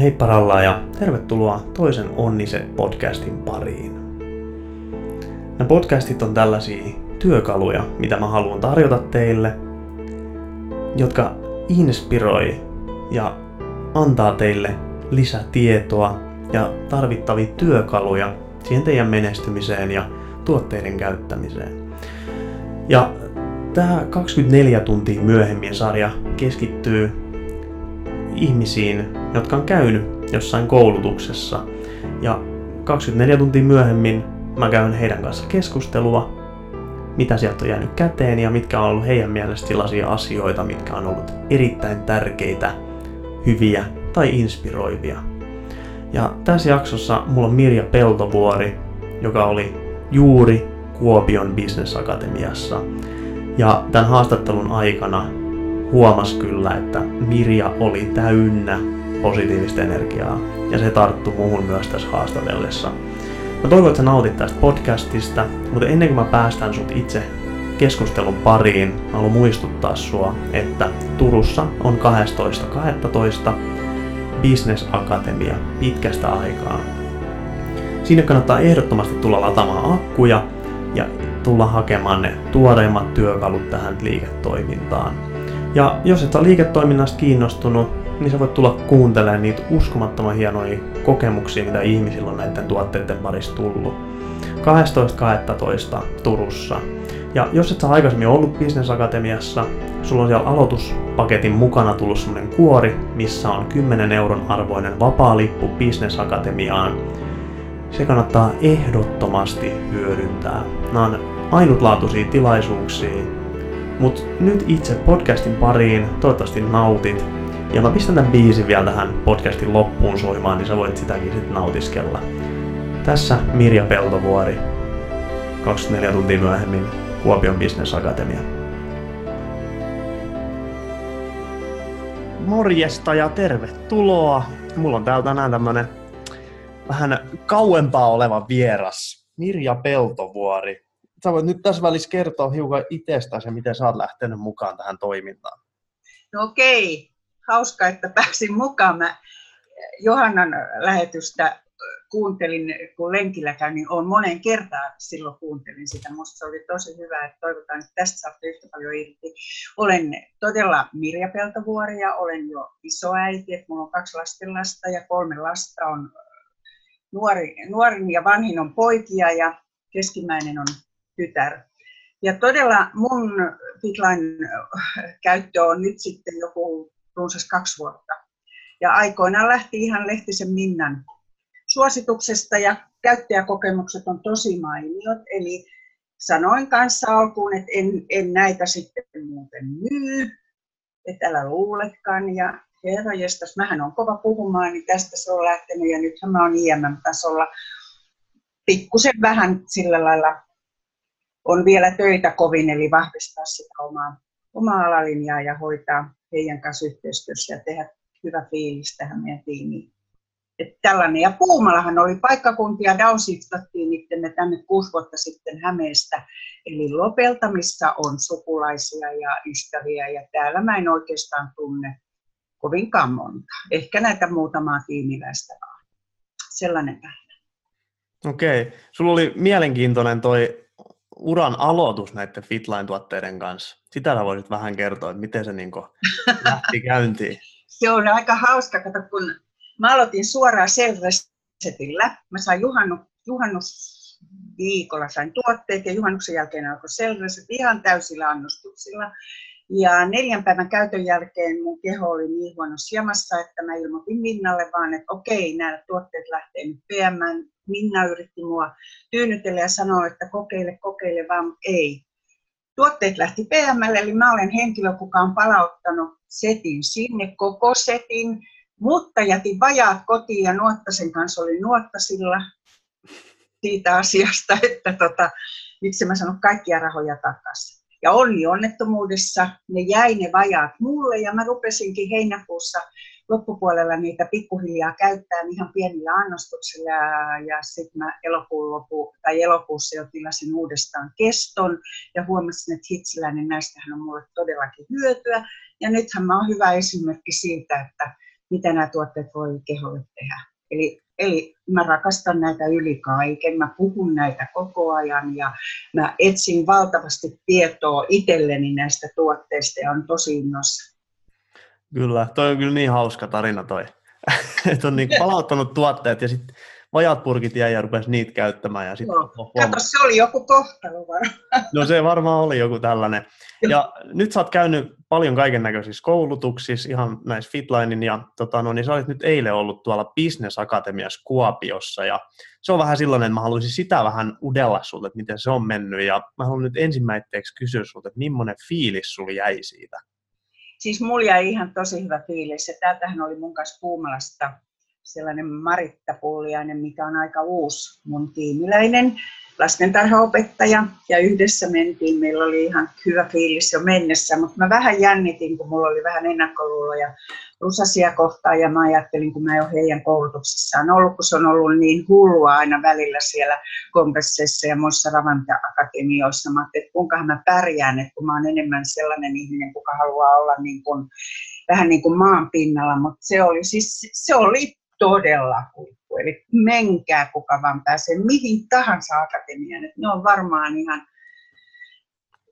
hei paralla ja tervetuloa toisen Onnise podcastin pariin. Nämä podcastit on tällaisia työkaluja, mitä mä haluan tarjota teille, jotka inspiroi ja antaa teille lisätietoa ja tarvittavia työkaluja siihen teidän menestymiseen ja tuotteiden käyttämiseen. Ja tämä 24 tuntia myöhemmin sarja keskittyy ihmisiin, jotka on käynyt jossain koulutuksessa. Ja 24 tuntia myöhemmin mä käyn heidän kanssa keskustelua, mitä sieltä on jäänyt käteen ja mitkä on ollut heidän mielestä sellaisia asioita, mitkä on ollut erittäin tärkeitä, hyviä tai inspiroivia. Ja tässä jaksossa mulla on Mirja Peltovuori, joka oli juuri Kuopion Business Akatemiassa. Ja tämän haastattelun aikana huomas kyllä, että Mirja oli täynnä positiivista energiaa ja se tarttu muuhun myös tässä haastatellessa. Mä toivon, että sä nautit tästä podcastista, mutta ennen kuin mä päästän sut itse keskustelun pariin, mä haluan muistuttaa sua, että Turussa on 12.12. Business Akatemia pitkästä aikaa. Sinne kannattaa ehdottomasti tulla lataamaan akkuja ja tulla hakemaan ne tuoreimmat työkalut tähän liiketoimintaan. Ja jos et ole liiketoiminnasta kiinnostunut, niin sä voit tulla kuuntelemaan niitä uskomattoman hienoja kokemuksia, mitä ihmisillä on näiden tuotteiden parissa tullut. 12.12. Turussa. Ja jos et sä aikaisemmin ollut Business Akatemiassa, sulla on siellä aloituspaketin mukana tullut semmonen kuori, missä on 10 euron arvoinen vapaa lippu Business Akatemiaan. Se kannattaa ehdottomasti hyödyntää. Nämä on ainutlaatuisia tilaisuuksia, mutta nyt itse podcastin pariin, toivottavasti nautit. Ja mä pistän tämän biisin vielä tähän podcastin loppuun soimaan, niin sä voit sitäkin sitten nautiskella. Tässä Mirja Peltovuori, 24 tuntia myöhemmin Kuopion Business Akatemia. Morjesta ja tervetuloa. Mulla on täällä tänään tämmönen vähän kauempaa oleva vieras, Mirja Peltovuori sä voit nyt tässä välissä kertoa hiukan itsestäsi ja miten sä oot lähtenyt mukaan tähän toimintaan. No okei, hauska, että pääsin mukaan. Mä Johannan lähetystä kuuntelin, kun lenkillä käyn, niin olen monen kertaan silloin kuuntelin sitä. Minusta se oli tosi hyvä, että toivotaan, että tästä saatte yhtä paljon irti. Olen todella Mirja Peltovuori ja olen jo isoäiti, että minulla on kaksi lastenlasta ja kolme lasta on nuori, nuorin ja vanhin on poikia ja keskimmäinen on tytär. Ja todella mun Fitline käyttö on nyt sitten joku runsas kaksi vuotta. Ja aikoinaan lähti ihan Lehtisen Minnan suosituksesta ja käyttäjäkokemukset on tosi mainiot. Eli sanoin kanssa alkuun, että en, en näitä sitten muuten myy, että älä luulekaan. Ja herra jestas, mähän on kova puhumaan, niin tästä se on lähtenyt ja nythän mä oon IMM-tasolla pikkusen vähän sillä lailla on vielä töitä kovin, eli vahvistaa sitä omaa, omaa alalinjaa ja hoitaa heidän kanssa yhteistyössä ja tehdä hyvä fiilis tähän meidän tiimiin. Että tällainen. Ja Puumalahan oli paikkakuntia, downshiftattiin ne tänne kuusi vuotta sitten Hämeestä, eli Lopelta, missä on sukulaisia ja ystäviä, ja täällä mä en oikeastaan tunne kovinkaan monta. Ehkä näitä muutamaa tiimiläistä vaan. Sellainen päivä. Okei. Sulla oli mielenkiintoinen toi uran aloitus näiden Fitline-tuotteiden kanssa? Sitä sä voisit vähän kertoa, että miten se niin lähti käyntiin. se on aika hauska, kato, kun mä aloitin suoraan Selresetillä. Mä sain juhannu, juhannusviikolla sain tuotteet ja juhannuksen jälkeen alkoi Selreset ihan täysillä annostuksilla. Ja neljän päivän käytön jälkeen mun keho oli niin huonossa jamassa, että mä ilmoitin Minnalle vaan, että okei, nämä tuotteet lähtee nyt PM. Minna yritti mua tyynnytellä ja sanoi, että kokeile, kokeile vaan, ei. Tuotteet lähti PMlle, eli mä olen henkilö, kuka on palauttanut setin sinne, koko setin, mutta jätin vajaat kotiin ja Nuottasen kanssa oli Nuottasilla siitä asiasta, että tota, miksi mä sanon kaikkia rahoja takaisin. Ja onni onnettomuudessa ne jäi ne vajaat mulle ja mä rupesinkin heinäkuussa loppupuolella niitä pikkuhiljaa käyttää ihan pienillä annostuksilla ja, ja sitten mä elokuun lopu, tai elokuussa jo tilasin uudestaan keston ja huomasin, että hitsiläinen näistähän on mulle todellakin hyötyä. Ja nythän mä oon hyvä esimerkki siitä, että mitä nämä tuotteet voi keholle tehdä. Eli, eli mä rakastan näitä yli kaiken, mä puhun näitä koko ajan ja mä etsin valtavasti tietoa itselleni näistä tuotteista ja on tosi innossa. Kyllä, toi on kyllä niin hauska tarina toi. että on niin palauttanut tuotteet ja sitten vajaat purkit jäi ja rupesi niitä käyttämään. Ja sit Joo. Kato, se oli joku kohtalo varmaan. No se varmaan oli joku tällainen. Ja nyt sä oot käynyt paljon kaiken näköisissä koulutuksissa, ihan näissä Fitlinein, ja tota, no, niin sä olit nyt eilen ollut tuolla Business Akatemiassa Kuopiossa, ja se on vähän sellainen, että mä haluaisin sitä vähän udella sulta, että miten se on mennyt, ja mä haluan nyt ensimmäiseksi kysyä sulta, että millainen fiilis sulla jäi siitä? Siis mulla jäi ihan tosi hyvä fiilis, ja täältähän oli mun kanssa Puumalasta sellainen Maritta Pulliainen, mikä on aika uusi mun tiimiläinen lastentarhaopettaja ja yhdessä mentiin. Meillä oli ihan hyvä fiilis jo mennessä, mutta mä vähän jännitin, kun mulla oli vähän ennakkoluuloja rusasia kohtaan ja mä ajattelin, kun mä jo heidän koulutuksissaan ollut, kun se on ollut niin hullua aina välillä siellä kompesseissa ja muissa ravanta-akatemioissa. Mä ajattelin, että kuinka mä pärjään, että kun mä oon enemmän sellainen ihminen, kuka haluaa olla niin kuin, vähän niin kuin maan pinnalla, mutta se oli, siis, se oli todella huippu. Eli menkää kuka vaan pääsee mihin tahansa akatemiaan. Että ne on varmaan ihan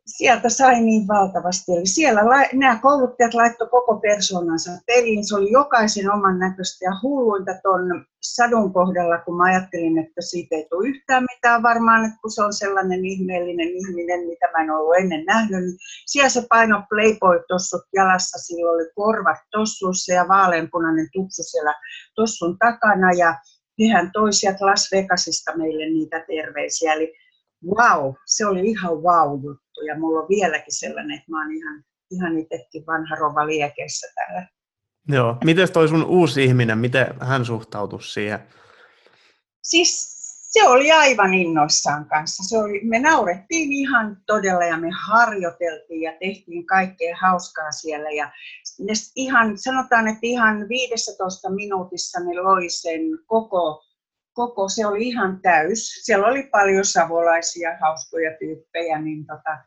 sieltä sai niin valtavasti. Eli siellä nämä kouluttajat laittoi koko persoonansa peliin. Se oli jokaisen oman näköistä ja hulluinta tuon sadun kohdalla, kun mä ajattelin, että siitä ei tule yhtään mitään varmaan, että kun se on sellainen ihmeellinen ihminen, mitä mä en ollut ennen nähnyt, niin siellä se paino Playboy-tossut jalassa, sillä oli korvat tossuissa ja vaaleanpunainen tupsu siellä tossun takana ja hehän toisiat Las Vegasista meille niitä terveisiä. Eli wow, se oli ihan wow juttu ja mulla on vieläkin sellainen, että mä oon ihan, ihan itsekin vanha rova liekeissä täällä. Joo, miten toi sun uusi ihminen, miten hän suhtautui siihen? Siis se oli aivan innoissaan kanssa. Se oli, me naurettiin ihan todella ja me harjoiteltiin ja tehtiin kaikkea hauskaa siellä. Ja ihan, sanotaan, että ihan 15 minuutissa ne loi sen koko koko, se oli ihan täys. Siellä oli paljon savolaisia hauskoja tyyppejä, niin, tota,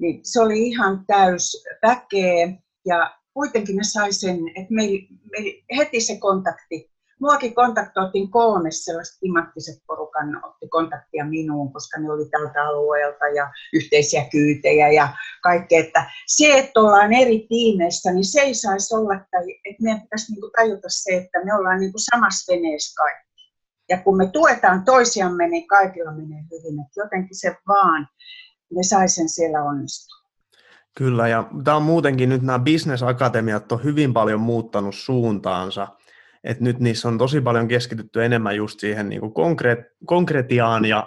niin se oli ihan täys väkeä. Ja kuitenkin ne sai sen, että meillä, meil, heti se kontakti, Muakin kontaktoitiin kolme sellaista timanttiset porukan otti kontaktia minuun, koska ne oli tältä alueelta ja yhteisiä kyytejä ja kaikkea. Että se, että ollaan eri tiimeissä, niin se ei saisi olla, että, meidän pitäisi niin tajuta se, että me ollaan niin samassa veneessä kaikki. Ja kun me tuetaan toisiamme, niin kaikilla menee hyvin. Että jotenkin se vaan, ne sai sen siellä onnistua. Kyllä, ja tämä on muutenkin nyt nämä bisnesakatemiat on hyvin paljon muuttanut suuntaansa. että nyt niissä on tosi paljon keskitytty enemmän just siihen niin kuin konkreet, konkretiaan ja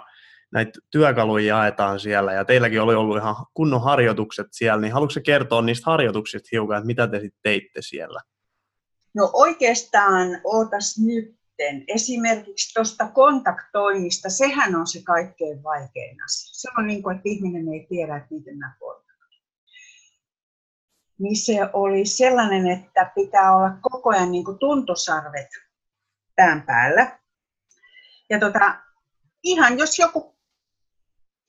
näitä työkaluja jaetaan siellä ja teilläkin oli ollut ihan kunnon harjoitukset siellä, niin haluatko kertoa niistä harjoituksista hiukan, että mitä te sitten teitte siellä? No oikeastaan ootas nyt sitten esimerkiksi tuosta kontaktoinnista, sehän on se kaikkein vaikein asia. Se on niin kuin, että ihminen ei tiedä, että miten mä kontaktoin. Niin se oli sellainen, että pitää olla koko ajan niin kuin tuntosarvet pään päällä. Ja tota, ihan jos joku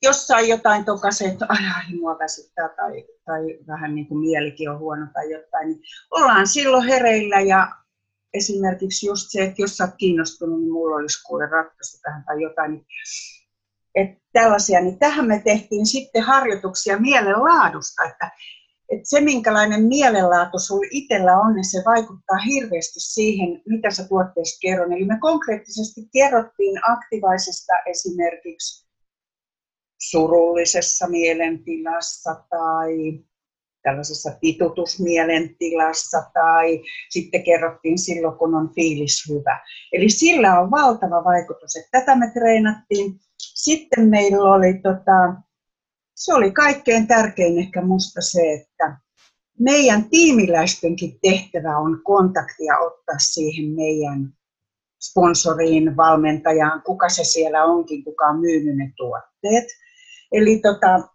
jossain jotain tokasee, että ai mua väsyttää tai, tai vähän niin kuin mielikin on huono tai jotain, niin ollaan silloin hereillä ja esimerkiksi just se, että jos olet kiinnostunut, niin mulla olisi kuule ratkaisu tähän tai jotain. Niin, että tällaisia, niin tähän me tehtiin sitten harjoituksia mielenlaadusta, että, että se minkälainen mielenlaatu sinulla itsellä on, niin se vaikuttaa hirveästi siihen, mitä sä tuotteesta kerron. Eli me konkreettisesti kerrottiin aktivaisesta esimerkiksi surullisessa mielentilassa tai tällaisessa titutusmielentilassa tai sitten kerrottiin silloin, kun on fiilis hyvä. Eli sillä on valtava vaikutus, että tätä me treenattiin. Sitten meillä oli, tota, se oli kaikkein tärkein ehkä musta se, että meidän tiimiläistenkin tehtävä on kontaktia ottaa siihen meidän sponsoriin, valmentajaan, kuka se siellä onkin, kuka on myynyt ne tuotteet. Eli tota,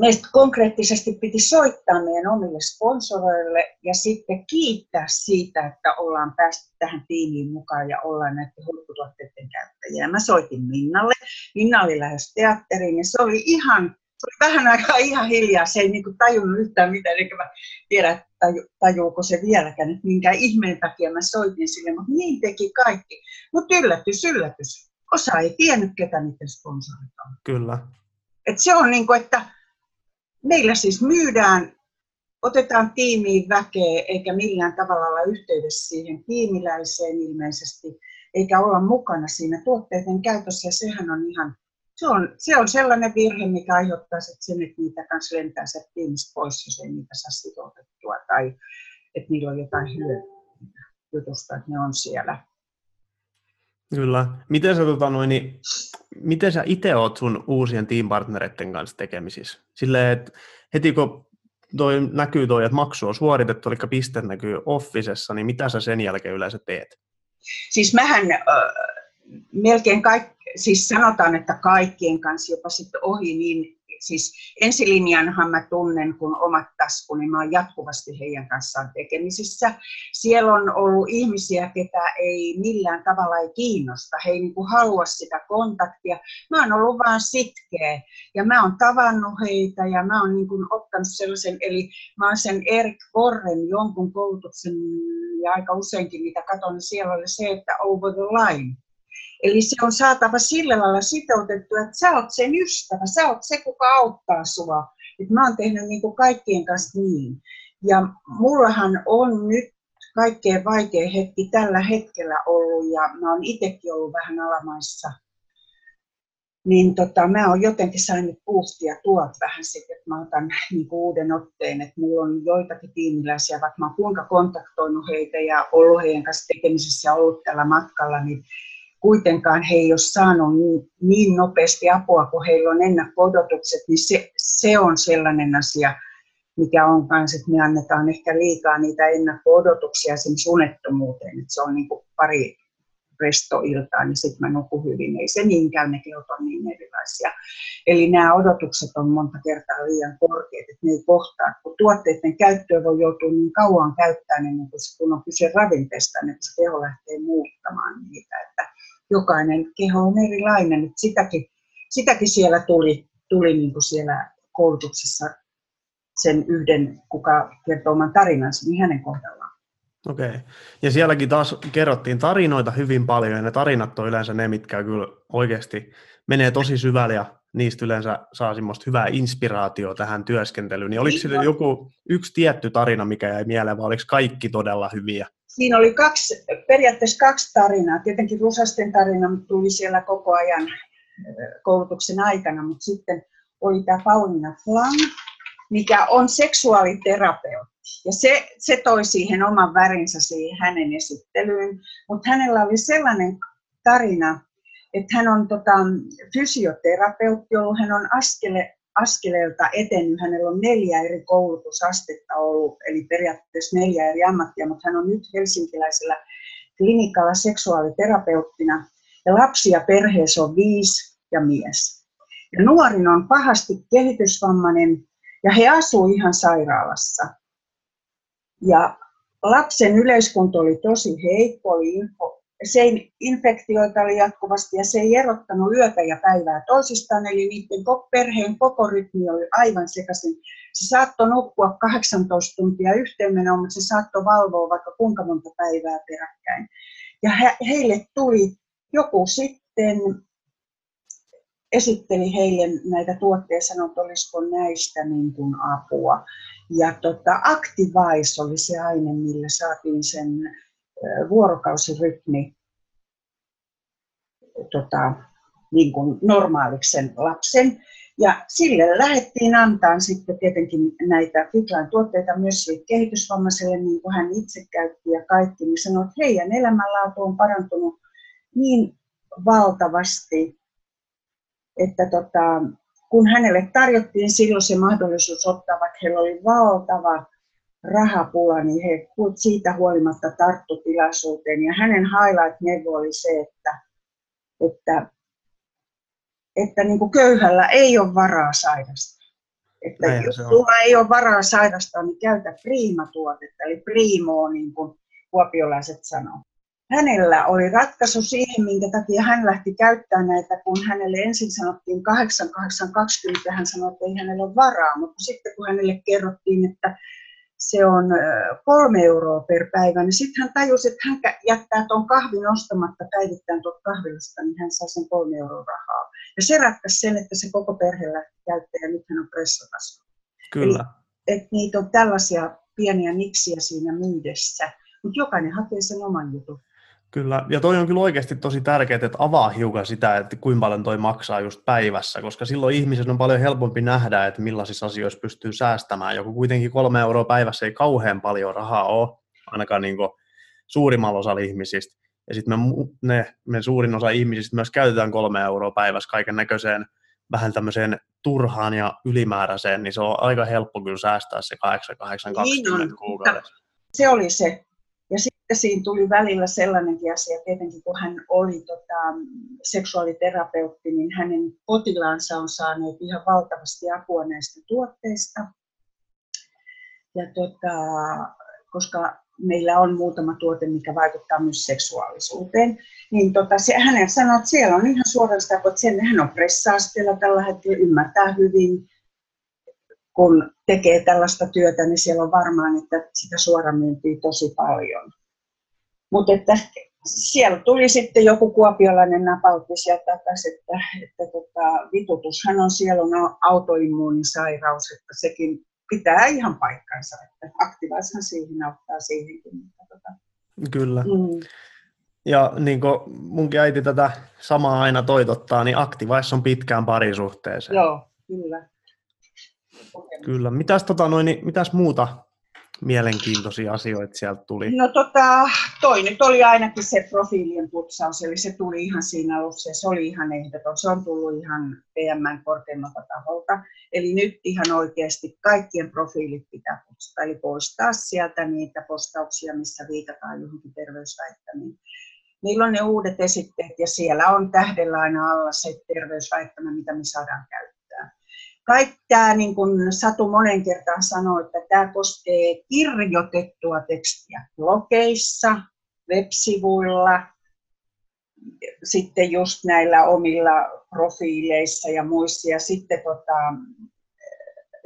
meistä konkreettisesti piti soittaa meidän omille sponsoreille ja sitten kiittää siitä, että ollaan päästy tähän tiimiin mukaan ja ollaan näiden huipputuotteiden käyttäjiä. Mä soitin Minnalle. Minna oli lähes teatteriin ja se oli ihan, oli vähän aikaa ihan hiljaa, se ei niin kuin tajunnut yhtään mitään, eikä mä tiedä, taju, tajuuko se vieläkään, että minkä ihmeen takia mä soitin sille, mutta niin teki kaikki. Mutta yllätys, yllätys. Osa ei tiennyt, ketä niiden sponsorit on. Kyllä. Et se on niin kuin, että meillä siis myydään, otetaan tiimiin väkeä, eikä millään tavalla olla yhteydessä siihen tiimiläiseen ilmeisesti, eikä olla mukana siinä tuotteiden käytössä, ja sehän on ihan se on, se on sellainen virhe, mikä aiheuttaa sen, että niitä kanssa lentää se tiimistä pois, jos ei niitä saa sitoutettua tai että niillä on jotain hyötyä jutusta, että ne on siellä. Kyllä. Miten sä, tota, noin, niin, miten sä itse oot sun uusien teampartnereiden kanssa tekemisissä? Silleen, että heti kun toi näkyy toi, että maksu on suoritettu, eli piste näkyy Officessa, niin mitä sä sen jälkeen yleensä teet? Siis mähän äh, melkein kaikki, siis sanotaan, että kaikkien kanssa jopa sitten ohi, niin siis ensilinjanhan mä tunnen, kun omat taskuni, mä oon jatkuvasti heidän kanssaan tekemisissä. Siellä on ollut ihmisiä, ketä ei millään tavalla ei kiinnosta, he ei niin kuin halua sitä kontaktia. Mä oon ollut vaan sitkeä ja mä oon tavannut heitä ja mä oon niin kuin ottanut sellaisen, eli mä oon sen Erik Borren jonkun koulutuksen ja aika useinkin mitä katson, niin siellä oli se, että over the line Eli se on saatava sillä lailla sitoutettu, että sä oot sen ystävä, sä oot se, kuka auttaa sua. Et mä oon tehnyt niin kuin kaikkien kanssa niin. Ja mullahan on nyt kaikkein vaikein hetki tällä hetkellä ollut, ja mä oon itsekin ollut vähän alamaissa. Niin tota, mä oon jotenkin saanut puhtia tuot vähän sitten, että mä otan niin uuden otteen, että mulla on joitakin tiimiläisiä, vaikka mä oon kuinka kontaktoinut heitä ja ollut heidän kanssa tekemisissä ja ollut tällä matkalla, niin kuitenkaan he ei ole saanut niin, niin nopeasti apua, kun heillä on ennakko-odotukset, niin se, se on sellainen asia, mikä on myös, että me annetaan ehkä liikaa niitä ennakko-odotuksia sen sunettomuuteen, että se on niin pari restoiltaa, niin sitten mä nukun hyvin. Ei se niin käy, ne kehot on niin erilaisia. Eli nämä odotukset on monta kertaa liian korkeat, että ne ei kohtaa. Kun tuotteiden käyttöä voi joutua niin kauan käyttämään, niin kun on kyse ravinteesta, niin se keho lähtee muuttamaan niitä. Että jokainen keho on erilainen. Että sitäkin, sitäkin siellä tuli, tuli niin kuin siellä koulutuksessa sen yhden, kuka kertoo oman tarinansa, niin hänen kohdallaan. Okei. Okay. Ja sielläkin taas kerrottiin tarinoita hyvin paljon, ja ne tarinat on yleensä ne, mitkä kyllä oikeasti menee tosi syvälle, ja niistä yleensä saa semmoista hyvää inspiraatioa tähän työskentelyyn. Niin oliko niin, joku yksi tietty tarina, mikä jäi mieleen, vai oliko kaikki todella hyviä? Siinä oli kaksi, periaatteessa kaksi tarinaa. Tietenkin Rusasten tarina tuli siellä koko ajan koulutuksen aikana, mutta sitten oli tämä Pauliina Flang, mikä on seksuaaliterapeutti. Ja se, se toi siihen oman värinsä siihen hänen esittelyyn. Mutta hänellä oli sellainen tarina, että hän on tota, fysioterapeutti ollut, hän on askele, askeleelta etennyt. Hänellä on neljä eri koulutusastetta ollut, eli periaatteessa neljä eri ammattia, mutta hän on nyt helsinkiläisellä klinikalla seksuaaliterapeuttina. Ja lapsi ja perheessä on viisi ja mies. Ja nuorin on pahasti kehitysvammainen ja he asuu ihan sairaalassa. Ja lapsen yleiskunto oli tosi heikko, oli info, se ei, infektioita oli jatkuvasti ja se ei erottanut yötä ja päivää toisistaan, eli niiden perheen koko rytmi oli aivan sekaisin. Se saattoi nukkua 18 tuntia yhteenmenoon, mutta se saattoi valvoa vaikka kuinka monta päivää peräkkäin. Ja he, heille tuli joku sitten esitteli heille näitä tuotteita sanoi, että olisiko näistä niin kuin apua. Ja tota, Activise oli se aine, millä saatiin sen vuorokausirytmi tota, niin kuin normaaliksi sen lapsen. Ja sille lähdettiin antaa sitten tietenkin näitä Fitline tuotteita myös kehitysvammaiselle, niin kuin hän itse käytti ja kaikki, niin sanoi, että heidän elämänlaatu on parantunut niin valtavasti, että tota, kun hänelle tarjottiin silloin se mahdollisuus ottaa, vaikka heillä oli valtava rahapula, niin he siitä huolimatta tarttu tilaisuuteen. Ja hänen highlight-neuvo oli se, että, että, että niin kuin köyhällä ei ole varaa sairastaa. Että Näin jos sulla ei ole varaa sairastaa, niin käytä Prima-tuotetta, eli Primo, niin kuin kuopiolaiset sanoo. hänellä oli ratkaisu siihen, minkä takia hän lähti käyttämään näitä, kun hänelle ensin sanottiin 8820 hän sanoi, että ei hänellä ole varaa, mutta sitten kun hänelle kerrottiin, että se on kolme euroa per päivä, niin sitten hän tajusi, että hän jättää tuon kahvin ostamatta päivittäin tuolta kahvilasta, niin hän saa sen kolme euroa rahaa. Ja se ratkaisi sen, että se koko perhe lähti käyttämään ja nyt hän on pressataso. Kyllä. Eli, että niitä on tällaisia pieniä niksiä siinä myydessä, mutta jokainen hakee sen oman jutun. Kyllä, ja toi on kyllä oikeasti tosi tärkeää, että avaa hiukan sitä, että kuinka paljon toi maksaa just päivässä, koska silloin ihmisen on paljon helpompi nähdä, että millaisissa asioissa pystyy säästämään. Joku kuitenkin kolme euroa päivässä ei kauhean paljon rahaa ole, ainakaan niin suurimmalla osalla ihmisistä. Ja sitten me, ne, me suurin osa ihmisistä myös käytetään kolme euroa päivässä kaiken näköiseen vähän tämmöiseen turhaan ja ylimääräiseen, niin se on aika helppo kyllä säästää se 8-8-20 niin kuukaudessa. Se oli se sitten siinä tuli välillä sellainenkin asia, tietenkin kun hän oli tota, seksuaaliterapeutti, niin hänen potilaansa on saaneet ihan valtavasti apua näistä tuotteista. Ja tota, koska meillä on muutama tuote, mikä vaikuttaa myös seksuaalisuuteen, niin tota, se, hänen sanoi, että siellä on ihan sitä, että sen, hän on pressa-asteella tällä hetkellä, ymmärtää hyvin, kun tekee tällaista työtä, niin siellä on varmaan että sitä suoramyyntiä tosi paljon. Mutta että siellä tuli sitten joku kuopiolainen napautti sieltä takaisin, että, että tota, vitutushan on siellä on autoimmuunisairaus, että sekin pitää ihan paikkansa, että aktivaishan siihen auttaa siihenkin. Tota. Kyllä. Mm. Ja niin kuin munkin äiti tätä samaa aina toitottaa, niin aktivais on pitkään parisuhteeseen. Joo, kyllä. Kyllä. Mitäs, tota, noin, niin, mitäs muuta mielenkiintoisia asioita sieltä tuli? No tota, toi nyt oli ainakin se profiilien putsaus, eli se tuli ihan siinä alussa ja se oli ihan ehdoton. Se on tullut ihan PMn korkeimmalta taholta. Eli nyt ihan oikeasti kaikkien profiilit pitää putsata, eli poistaa sieltä niitä postauksia, missä viitataan johonkin terveysväittämiin. Niillä on ne uudet esitteet ja siellä on tähdellä aina alla se terveysväittämä, mitä me saadaan käyttää kaikki tämä, niin kuin Satu monen kertaan sanoi, että tämä koskee kirjoitettua tekstiä blogeissa, web-sivuilla, sitten just näillä omilla profiileissa ja muissa. Ja sitten tota,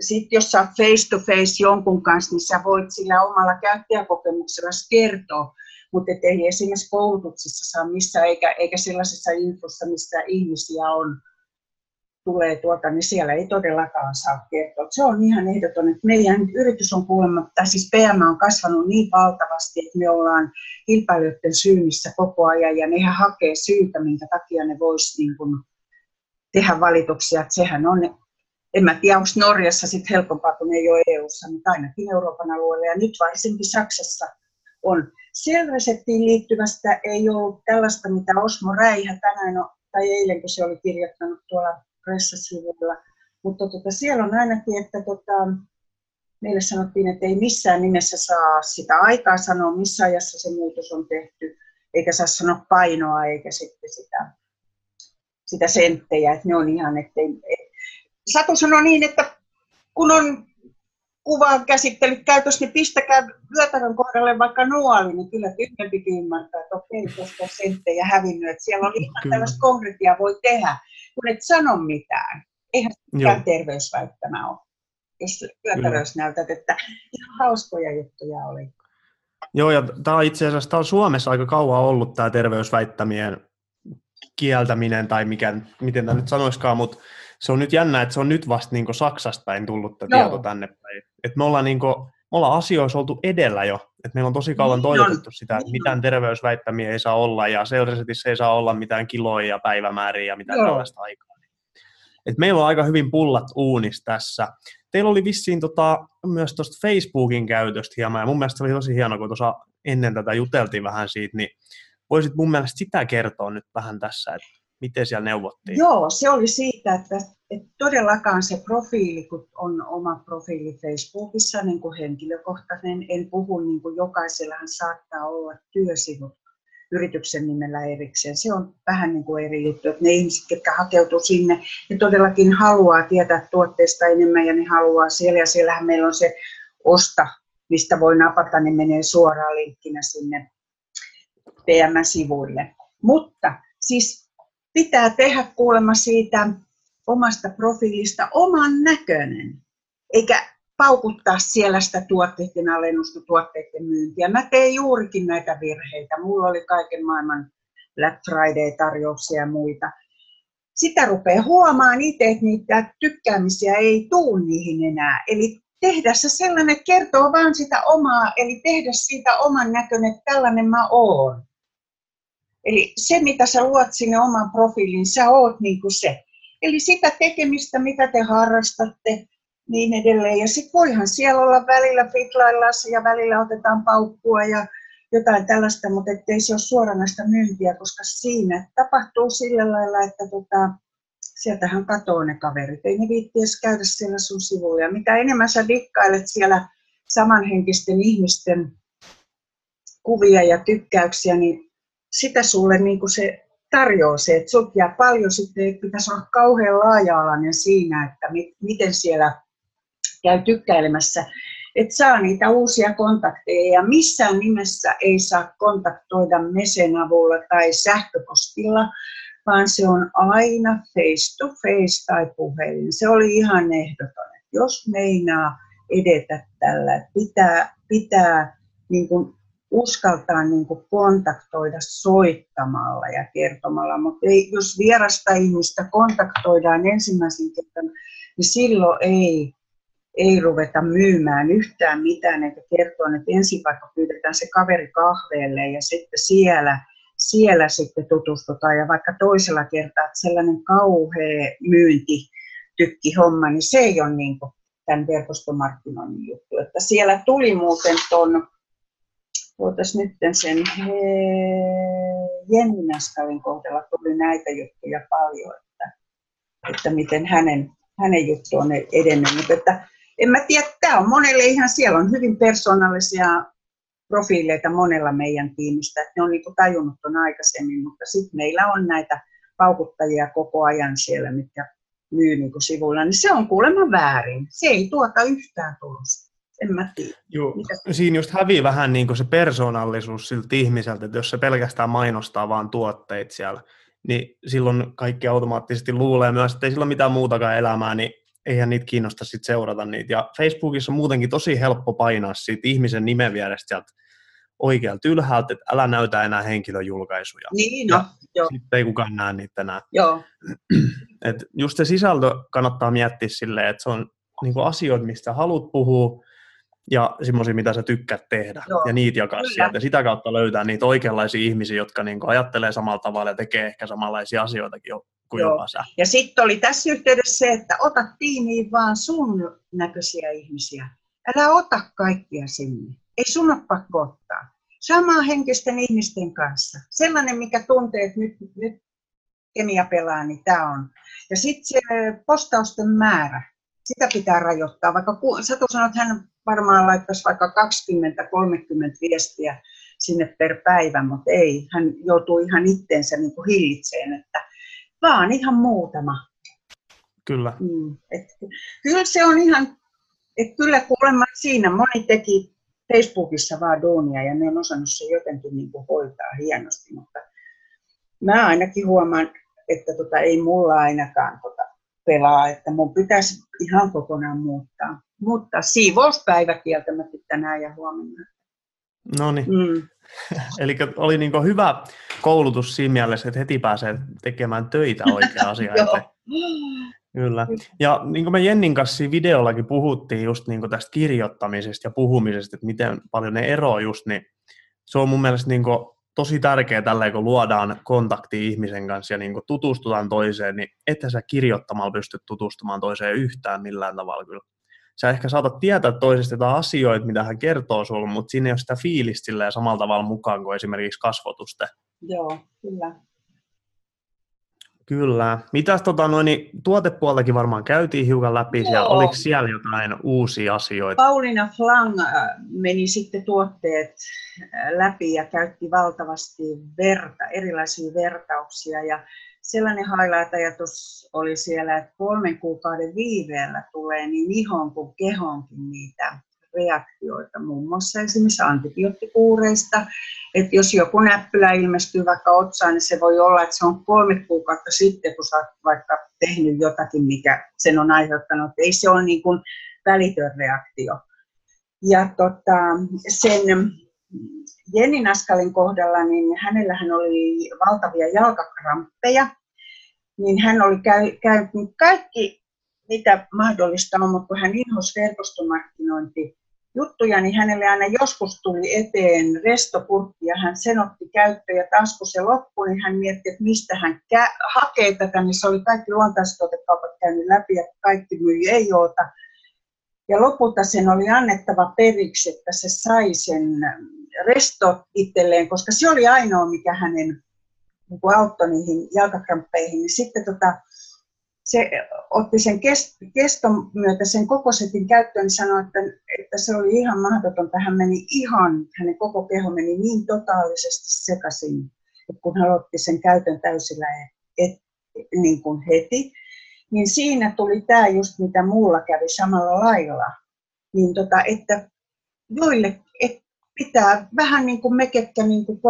sit jos sä face to face jonkun kanssa, niin sä voit sillä omalla käyttäjäkokemuksella kertoa, mutta ei esimerkiksi koulutuksessa saa missään, eikä, eikä sellaisessa infossa, missä ihmisiä on tulee tuota, niin siellä ei todellakaan saa kertoa. Se on ihan ehdoton, että meidän yritys on kuulemma, tai siis PM on kasvanut niin valtavasti, että me ollaan kilpailijoiden syynissä koko ajan, ja nehän hakee syytä, minkä takia ne voisi niin kuin tehdä valituksia. Että sehän on, en mä tiedä, onko Norjassa sitten helpompaa, kun ei ole EU-ssa, mutta ainakin Euroopan alueella, ja nyt varsinkin Saksassa on. Selreseptiin liittyvästä ei ollut tällaista, mitä Osmo Räihä tänään tai eilen, kun se oli kirjoittanut tuolla pressasivuilla. Mutta tota, siellä on ainakin, että tota, meille sanottiin, että ei missään nimessä saa sitä aikaa sanoa, missä ajassa se muutos on tehty, eikä saa sanoa painoa eikä sitten sitä, sitä senttejä, että ne on ihan, ettei, et, Satu sanoi niin, että kun on kuvan käsittelyt käytössä, niin pistäkää vyötärön kohdalle vaikka nuoli, niin kyllä tyhjempikin ymmärtää, että okei, on senttejä hävinnyt, että siellä on ihan tällaista konkreettia voi tehdä kun et sano mitään. Eihän se mikään terveysväittämä ole, jos työterveys näytät, että ihan hauskoja juttuja oli. Joo, ja tämä on itse asiassa on Suomessa aika kauan ollut tämä terveysväittämien kieltäminen, tai mikä, miten tämä nyt sanoiskaan, mutta se on nyt jännä, että se on nyt vasta niin Saksasta päin tullut tämä tieto tänne päin. Et me ollaan niin kuin, me ollaan asioissa oltu edellä jo, että meillä on tosi kauan niin toivotettu sitä, että niin mitään terveysväittämiä ei saa olla ja seurasetissä ei saa olla mitään kiloja ja päivämääriä ja mitään Joo. tällaista aikaa. Et meillä on aika hyvin pullat uunis tässä. Teillä oli vissiin tota, myös tuosta Facebookin käytöstä hieman, ja mun mielestä oli tosi hienoa, kun tuossa ennen tätä juteltiin vähän siitä, niin voisit mun mielestä sitä kertoa nyt vähän tässä, että miten siellä neuvottiin? Joo, se oli siitä, että, että todellakaan se profiili, kun on oma profiili Facebookissa niin kuin henkilökohtainen, en puhu niin kuin jokaisellahan saattaa olla työsivut yrityksen nimellä erikseen. Se on vähän niin kuin eri juttu, että ne ihmiset, jotka hakeutuu sinne, ne todellakin haluaa tietää tuotteesta enemmän ja ne haluaa siellä. Ja siellähän meillä on se osta, mistä voi napata, niin menee suoraan linkkinä sinne PM-sivuille. Mutta siis pitää tehdä kuulemma siitä omasta profiilista oman näköinen, eikä paukuttaa siellä sitä tuotteiden alennusta, tuotteiden myyntiä. Mä tein juurikin näitä virheitä. Mulla oli kaiken maailman Black Friday-tarjouksia ja muita. Sitä rupeaa huomaan itse, että niitä tykkäämisiä ei tuu niihin enää. Eli tehdä se sellainen, että kertoo vaan sitä omaa, eli tehdä siitä oman näköinen, että tällainen mä oon. Eli se, mitä sä luot sinne oman profiilin, sä oot niin kuin se. Eli sitä tekemistä, mitä te harrastatte, niin edelleen. Ja sitten voihan siellä olla välillä fitlaillaan ja välillä otetaan paukkua ja jotain tällaista, mutta ettei se ole suoranaista myyntiä, koska siinä tapahtuu sillä lailla, että tota, sieltähän katoo ne kaverit. Ei ne viitti edes käydä siellä sun sivuja. Mitä enemmän sä dikkailet siellä samanhenkisten ihmisten kuvia ja tykkäyksiä, niin sitä sulle niin kuin se tarjoaa se, että sut jää paljon sitten, pitäisi olla kauhean laaja-alainen siinä, että mi- miten siellä käy tykkäilemässä, että saa niitä uusia kontakteja ja missään nimessä ei saa kontaktoida mesen avulla tai sähköpostilla, vaan se on aina face to face tai puhelin. Se oli ihan ehdoton. Jos meinaa edetä tällä, pitää, pitää niin kuin uskaltaa niin kuin kontaktoida soittamalla ja kertomalla, mutta ei, jos vierasta ihmistä kontaktoidaan ensimmäisen kerran, niin silloin ei, ei ruveta myymään yhtään mitään, eikä kertoa, että ensin vaikka pyydetään se kaveri kahveelle ja sitten siellä, siellä sitten tutustutaan ja vaikka toisella kertaa, että sellainen kauhea myynti, tykki homma, niin se ei ole niin kuin tämän verkostomarkkinoinnin juttu. Että siellä tuli muuten tuon Ootas nyt sen Jenni Naskalin kohdalla tuli näitä juttuja paljon, että, että miten hänen, hänen juttu on edennyt. Mutta että, en mä tiedä, tämä on monelle ihan, siellä on hyvin persoonallisia profiileita monella meidän tiimistä, että ne on niin tajunnut tuon aikaisemmin, mutta sitten meillä on näitä paukuttajia koko ajan siellä, mitkä myy niin sivuilla, niin se on kuulemma väärin. Se ei tuota yhtään tulosta en mä tiedä. Joo, siinä just hävii vähän niin kuin se persoonallisuus siltä ihmiseltä, että jos se pelkästään mainostaa vaan tuotteita siellä, niin silloin kaikki automaattisesti luulee myös, että ei sillä ole mitään muutakaan elämää, niin eihän niitä kiinnosta sit seurata niitä. Ja Facebookissa on muutenkin tosi helppo painaa siitä ihmisen nimen vierestä sieltä oikealta ylhäältä, että älä näytä enää henkilöjulkaisuja. Niin, no, joo. Sitten ei kukaan näe niitä enää. Joo. Et just se sisältö kannattaa miettiä silleen, että se on niin asioita, mistä haluat puhua, ja semmoisia, mitä sä tykkäät tehdä, Joo. ja niitä jakaa Kyllä. sieltä. Sitä kautta löytää niitä oikeanlaisia ihmisiä, jotka niin ajattelee samalla tavalla ja tekee ehkä samanlaisia asioitakin kuin Joo. jopa sä. Ja sitten oli tässä yhteydessä se, että ota tiimiin vaan sun näköisiä ihmisiä. Älä ota kaikkia sinne. Ei sun ole pakko ottaa. Samaa henkisten ihmisten kanssa. Sellainen, mikä tuntee, että nyt, nyt kemia pelaa, niin tämä on. Ja sitten se postausten määrä sitä pitää rajoittaa. Vaikka Satu sanoi, että hän varmaan laittaisi vaikka 20-30 viestiä sinne per päivä, mutta ei. Hän joutuu ihan itteensä niin kuin hillitseen, että vaan ihan muutama. Kyllä. Mm, et, kyllä se on ihan, että kyllä kuulemma siinä moni teki Facebookissa vaan duunia ja ne on osannut se jotenkin niin kuin hoitaa hienosti, mutta mä ainakin huomaan, että tota, ei mulla ainakaan tota, pelaa, että mun pitäisi ihan kokonaan muuttaa. Mutta siivouspäivä kieltämättä tänään ja huomenna. No niin. Mm. Eli oli niin hyvä koulutus siinä mielessä, että heti pääsee tekemään töitä oikea asia. Kyllä. Ja niin kuin me Jennin kanssa videollakin puhuttiin just niin tästä kirjoittamisesta ja puhumisesta, että miten paljon ne eroaa just, niin se on mun mielestä niin tosi tärkeää tällä, kun luodaan kontakti ihmisen kanssa ja niin tutustutaan toiseen, niin että sä kirjoittamalla pystyt tutustumaan toiseen yhtään millään tavalla kyllä. Sä ehkä saatat tietää toisesta jotain asioita, mitä hän kertoo sulle, mutta siinä ei ole sitä fiilistä samalla tavalla mukaan kuin esimerkiksi kasvotuste. Joo, kyllä. Kyllä. Mitäs tota, noin, niin tuotepuoltakin varmaan käytiin hiukan läpi, Joo. siellä, oliko siellä jotain uusia asioita? Paulina Flang äh, meni sitten tuotteet äh, läpi ja käytti valtavasti verta, erilaisia vertauksia ja sellainen highlight-ajatus oli siellä, että kolmen kuukauden viiveellä tulee niin ihon kuin kehonkin niitä reaktioita, muun muassa esimerkiksi antibioottikuureista. Että jos joku näppylä ilmestyy vaikka otsaan, niin se voi olla, että se on kolme kuukautta sitten, kun sä oot vaikka tehnyt jotakin, mikä sen on aiheuttanut. Ei se ole niin kuin välitön reaktio. Ja tota, sen Jenni Naskalin kohdalla, niin hänellähän oli valtavia jalkakramppeja, niin hän oli käy, käynyt kaikki, mitä mahdollista on, mutta kun hän inhosi verkostomarkkinointi juttuja, niin hänelle aina joskus tuli eteen restopurkki ja hän sen otti käyttöön ja taas kun se loppui, niin hän mietti, että mistä hän kä- hakee tätä, niin se oli kaikki luontaistuotekaupat käynyt läpi ja kaikki myi ei oota. Ja lopulta sen oli annettava periksi, että se sai sen resto itselleen, koska se oli ainoa, mikä hänen niin auttoi niihin jalkakramppeihin. Niin sitten tota, se otti sen keston myötä sen koko setin käyttöön niin sanoi, että, että se oli ihan mahdotonta. Hän meni ihan, hänen koko keho meni niin totaalisesti sekaisin, että kun hän otti sen käytön täysillä et, niin kuin heti, niin siinä tuli tämä just mitä muulla kävi samalla lailla. Niin tota, että joille, et, pitää vähän niin kuin me, ketkä niin kuin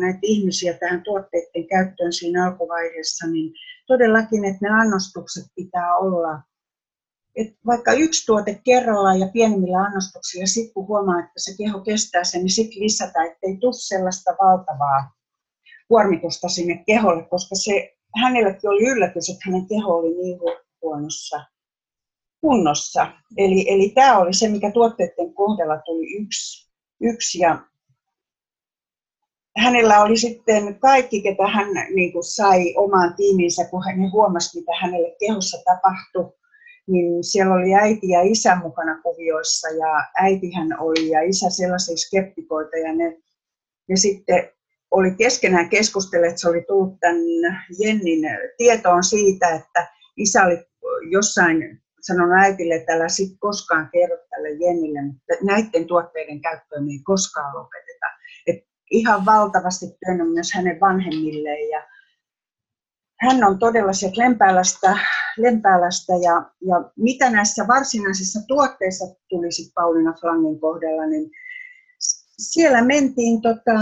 näitä ihmisiä tähän tuotteiden käyttöön siinä alkuvaiheessa, niin todellakin, että ne annostukset pitää olla et vaikka yksi tuote kerrallaan ja pienemmillä annostuksilla, sitten kun huomaa, että se keho kestää sen, niin sitten lisätä, ettei tule sellaista valtavaa kuormitusta sinne keholle, koska se hänellekin oli yllätys, että hänen keho oli niin huonossa kunnossa. Eli, eli tämä oli se, mikä tuotteiden kohdalla tuli yksi yksi ja hänellä oli sitten kaikki, ketä hän niin kuin sai omaan tiimiinsä, kun hän huomasi, mitä hänelle kehossa tapahtui. Niin siellä oli äiti ja isä mukana kuvioissa ja äitihän oli ja isä sellaisia skeptikoita ja ne, ne sitten oli keskenään keskustelleet, että se oli tullut tämän Jennin tietoon siitä, että isä oli jossain sanon äitille, että älä sit koskaan kerro tälle Jennille, että näiden tuotteiden käyttöön ei koskaan lopeteta. Ihan valtavasti työnnön myös hänen vanhemmilleen ja hän on todella sieltä Lempäälästä, Lempäälästä ja, ja mitä näissä varsinaisissa tuotteissa tuli sitten Pauliina Flangin kohdalla, niin siellä mentiin tota,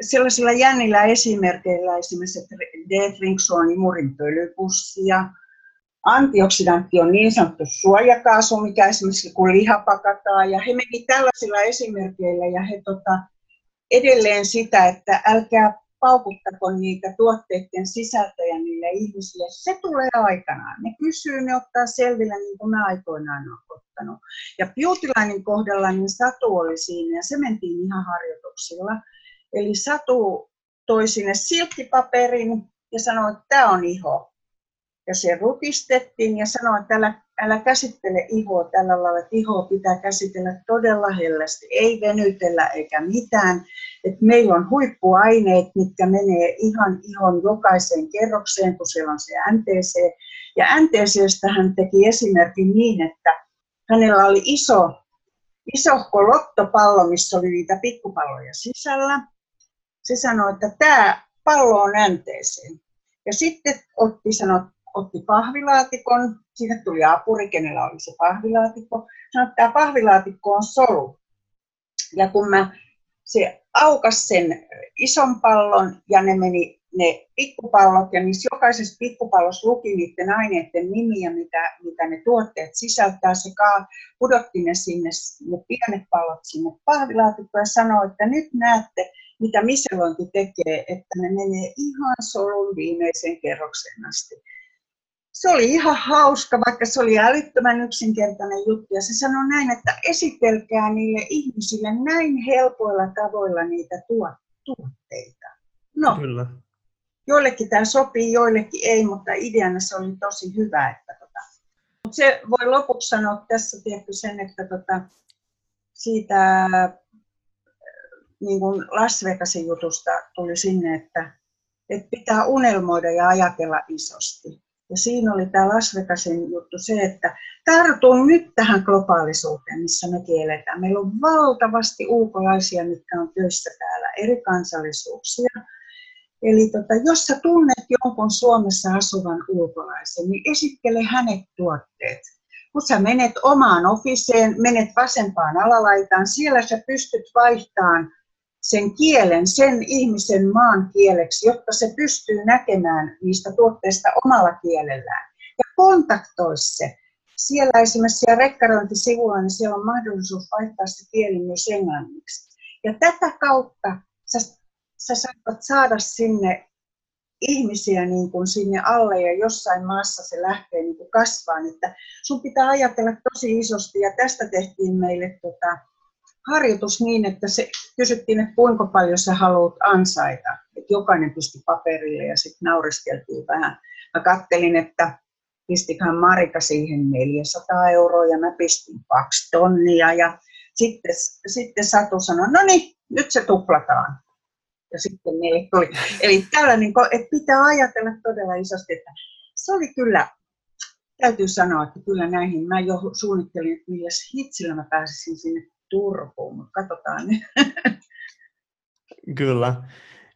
sellaisilla jännillä esimerkkeillä, esimerkiksi Death murin pölypussi ja Antioksidantti on niin sanottu suojakaasu, mikä esimerkiksi kun liha pakataan. Ja he meni tällaisilla esimerkkeillä ja he tota, edelleen sitä, että älkää paukuttako niitä tuotteiden sisältöjä niille ihmisille. Se tulee aikanaan. Ne kysyy, ne ottaa selville niin kuin mä aikoinaan olen ottanut. Ja Beautylinein kohdalla niin Satu oli siinä ja se mentiin ihan harjoituksilla. Eli Satu toi sinne silkkipaperin ja sanoi, että tämä on iho ja se rutistettiin ja sanoi, että älä, älä käsittele ihoa tällä lailla, että ihoa pitää käsitellä todella hellästi, ei venytellä eikä mitään. Et meillä on huippuaineet, mitkä menee ihan ihon jokaiseen kerrokseen, kun siellä on se NTC. Ja NTCstä hän teki esimerkin niin, että hänellä oli iso, isohko lottopallo, missä oli niitä pikkupalloja sisällä. Se sanoi, että tämä pallo on NTC. Ja sitten otti, sanoi, otti pahvilaatikon, sinne tuli apuri, kenellä oli se pahvilaatikko, sanoi, että tämä pahvilaatikko on solu. Ja kun mä, se aukas sen ison pallon ja ne meni ne pikkupallot ja niissä jokaisessa pikkupallossa luki niiden aineiden nimiä, mitä, mitä ne tuotteet sisältää. Se pudotti ne sinne, ne pienet pallot sinne pahvilaatikkoon ja sanoi, että nyt näette, mitä miselointi tekee, että ne menee ihan solun viimeiseen kerrokseen asti se oli ihan hauska, vaikka se oli älyttömän yksinkertainen juttu. Ja se sanoi näin, että esitelkää niille ihmisille näin helpoilla tavoilla niitä tuotteita. No, Kyllä. joillekin tämä sopii, joillekin ei, mutta ideana se oli tosi hyvä. Että tota. Mut se voi lopuksi sanoa tässä tietty sen, että tota, siitä niin kuin Las Vegasin jutusta tuli sinne, että, että pitää unelmoida ja ajatella isosti ja siinä oli tämä Las Vegasin juttu se, että tartun nyt tähän globaalisuuteen, missä me eletään. Meillä on valtavasti ulkolaisia, mitkä on töissä täällä, eri kansallisuuksia. Eli tota, jos sä tunnet jonkun Suomessa asuvan ulkolaisen, niin esittele hänet tuotteet. kun sä menet omaan officeen, menet vasempaan alalaitaan, siellä sä pystyt vaihtamaan sen kielen, sen ihmisen maan kieleksi, jotta se pystyy näkemään niistä tuotteista omalla kielellään. Ja kontaktoi se. Siellä esimerkiksi siellä rekkarointisivulla, niin siellä on mahdollisuus vaihtaa se kieli myös englanniksi. Ja tätä kautta sä, sä saatat saada sinne ihmisiä niin kuin sinne alle ja jossain maassa se lähtee niin kuin kasvaan. Että sun pitää ajatella tosi isosti ja tästä tehtiin meille tota, harjoitus niin, että se kysyttiin, että kuinka paljon sä haluat ansaita. Että jokainen pisti paperille ja sitten nauriskeltiin vähän. Mä kattelin, että pistiköhän Marika siihen 400 euroa ja mä pistin kaksi tonnia ja sitten, sitten Satu sanoi, no niin, nyt se tuplataan. Ja sitten meille tuli. Eli tällainen, että pitää ajatella todella isosti, että se oli kyllä, täytyy sanoa, että kyllä näihin, mä jo suunnittelin, että millä hitsillä mä pääsisin sinne Turkuun, mutta katsotaan. Kyllä.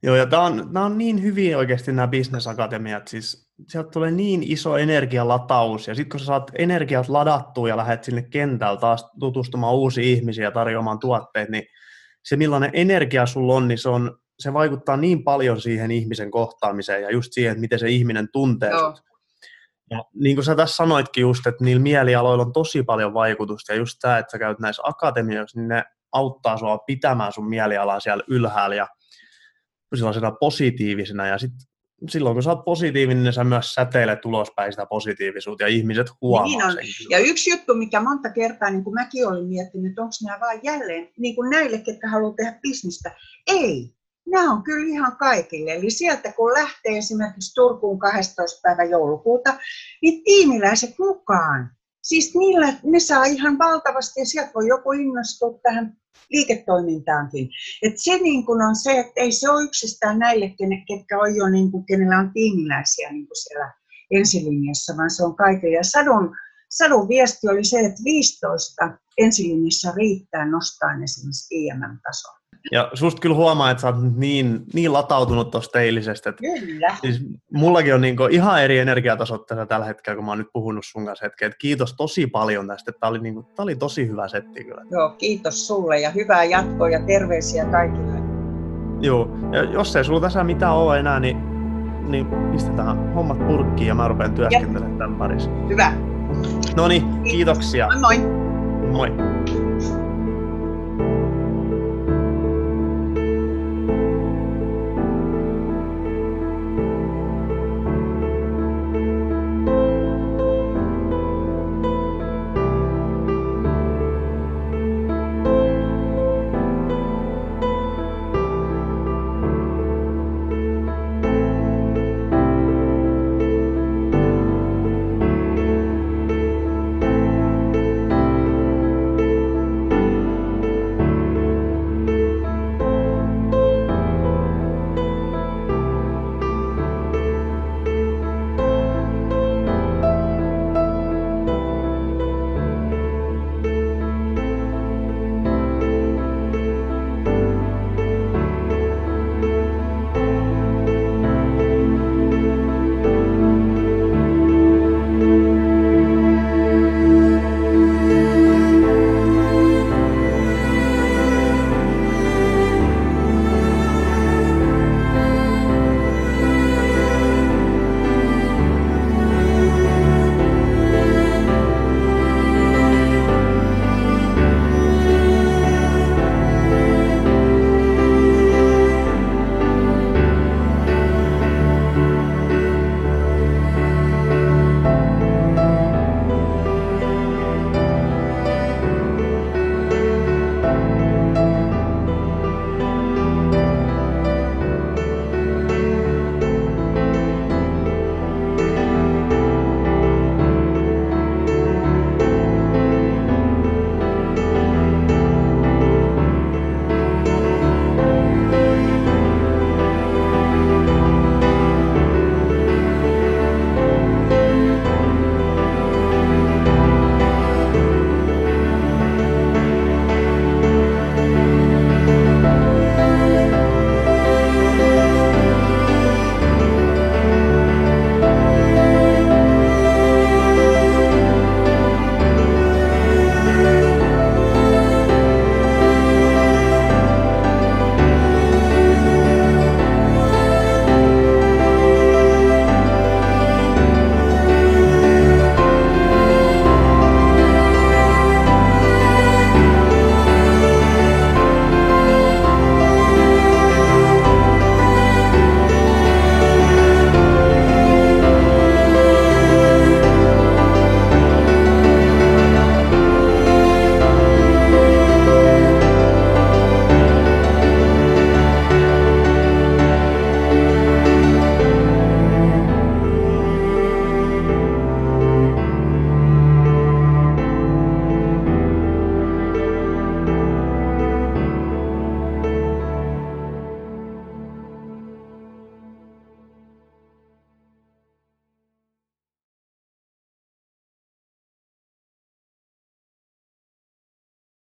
Joo, ja tämä on, nämä on niin hyviä oikeasti nämä bisnesakatemiat, siis sieltä tulee niin iso energialataus, ja sitten kun sä saat energiat ladattua ja lähdet sinne kentällä taas tutustumaan uusiin ihmisiä ja tarjoamaan tuotteet, niin se millainen energia sulla on, niin se, on, se vaikuttaa niin paljon siihen ihmisen kohtaamiseen ja just siihen, että miten se ihminen tuntee Joo. sut. Ja niin kuin sä tässä sanoitkin just, että niillä mielialoilla on tosi paljon vaikutusta, ja just tämä, että sä käyt näissä akatemioissa, niin ne auttaa sua pitämään sun mielialaa siellä ylhäällä ja sellaisena positiivisena, ja sit silloin kun sä oot positiivinen, niin sä myös säteilet ulospäin sitä positiivisuutta ja ihmiset huomaa niin on. sen. Ja yksi juttu, mikä monta kertaa, niin kuin mäkin olin miettinyt, että onko nämä vain jälleen niin kuin näille, ketkä haluaa tehdä bisnestä. Ei, nämä on kyllä ihan kaikille. Eli sieltä kun lähtee esimerkiksi Turkuun 12. päivä joulukuuta, niin tiimiläiset mukaan. Siis niillä, ne saa ihan valtavasti ja sieltä voi joku innostua tähän liiketoimintaankin. Et se niin kun on se, että ei se ole yksistään näille, ketkä on jo, niin kun, kenellä on tiimiläisiä niin siellä ensilinjassa, vaan se on kaikille. Ja sadun, sadun viesti oli se, että 15 ensilinjassa riittää nostaa esimerkiksi IMM-tasoa. Ja susta kyllä huomaa, että sä oot niin, niin latautunut tuosta eilisestä. Että kyllä. Siis mullakin on niinku ihan eri energiatasot tässä tällä hetkellä, kun mä oon nyt puhunut sun kanssa hetken. kiitos tosi paljon tästä. Tämä oli, niinku, tää oli tosi hyvä setti kyllä. Joo, kiitos sulle ja hyvää jatkoa ja terveisiä kaikille. Joo, ja jos ei sulla tässä mitään ole enää, niin, niin pistetään hommat purkkiin ja mä rupean työskentelemään tämän parissa. Hyvä. No niin, kiitoksia. Moi moi. Moi.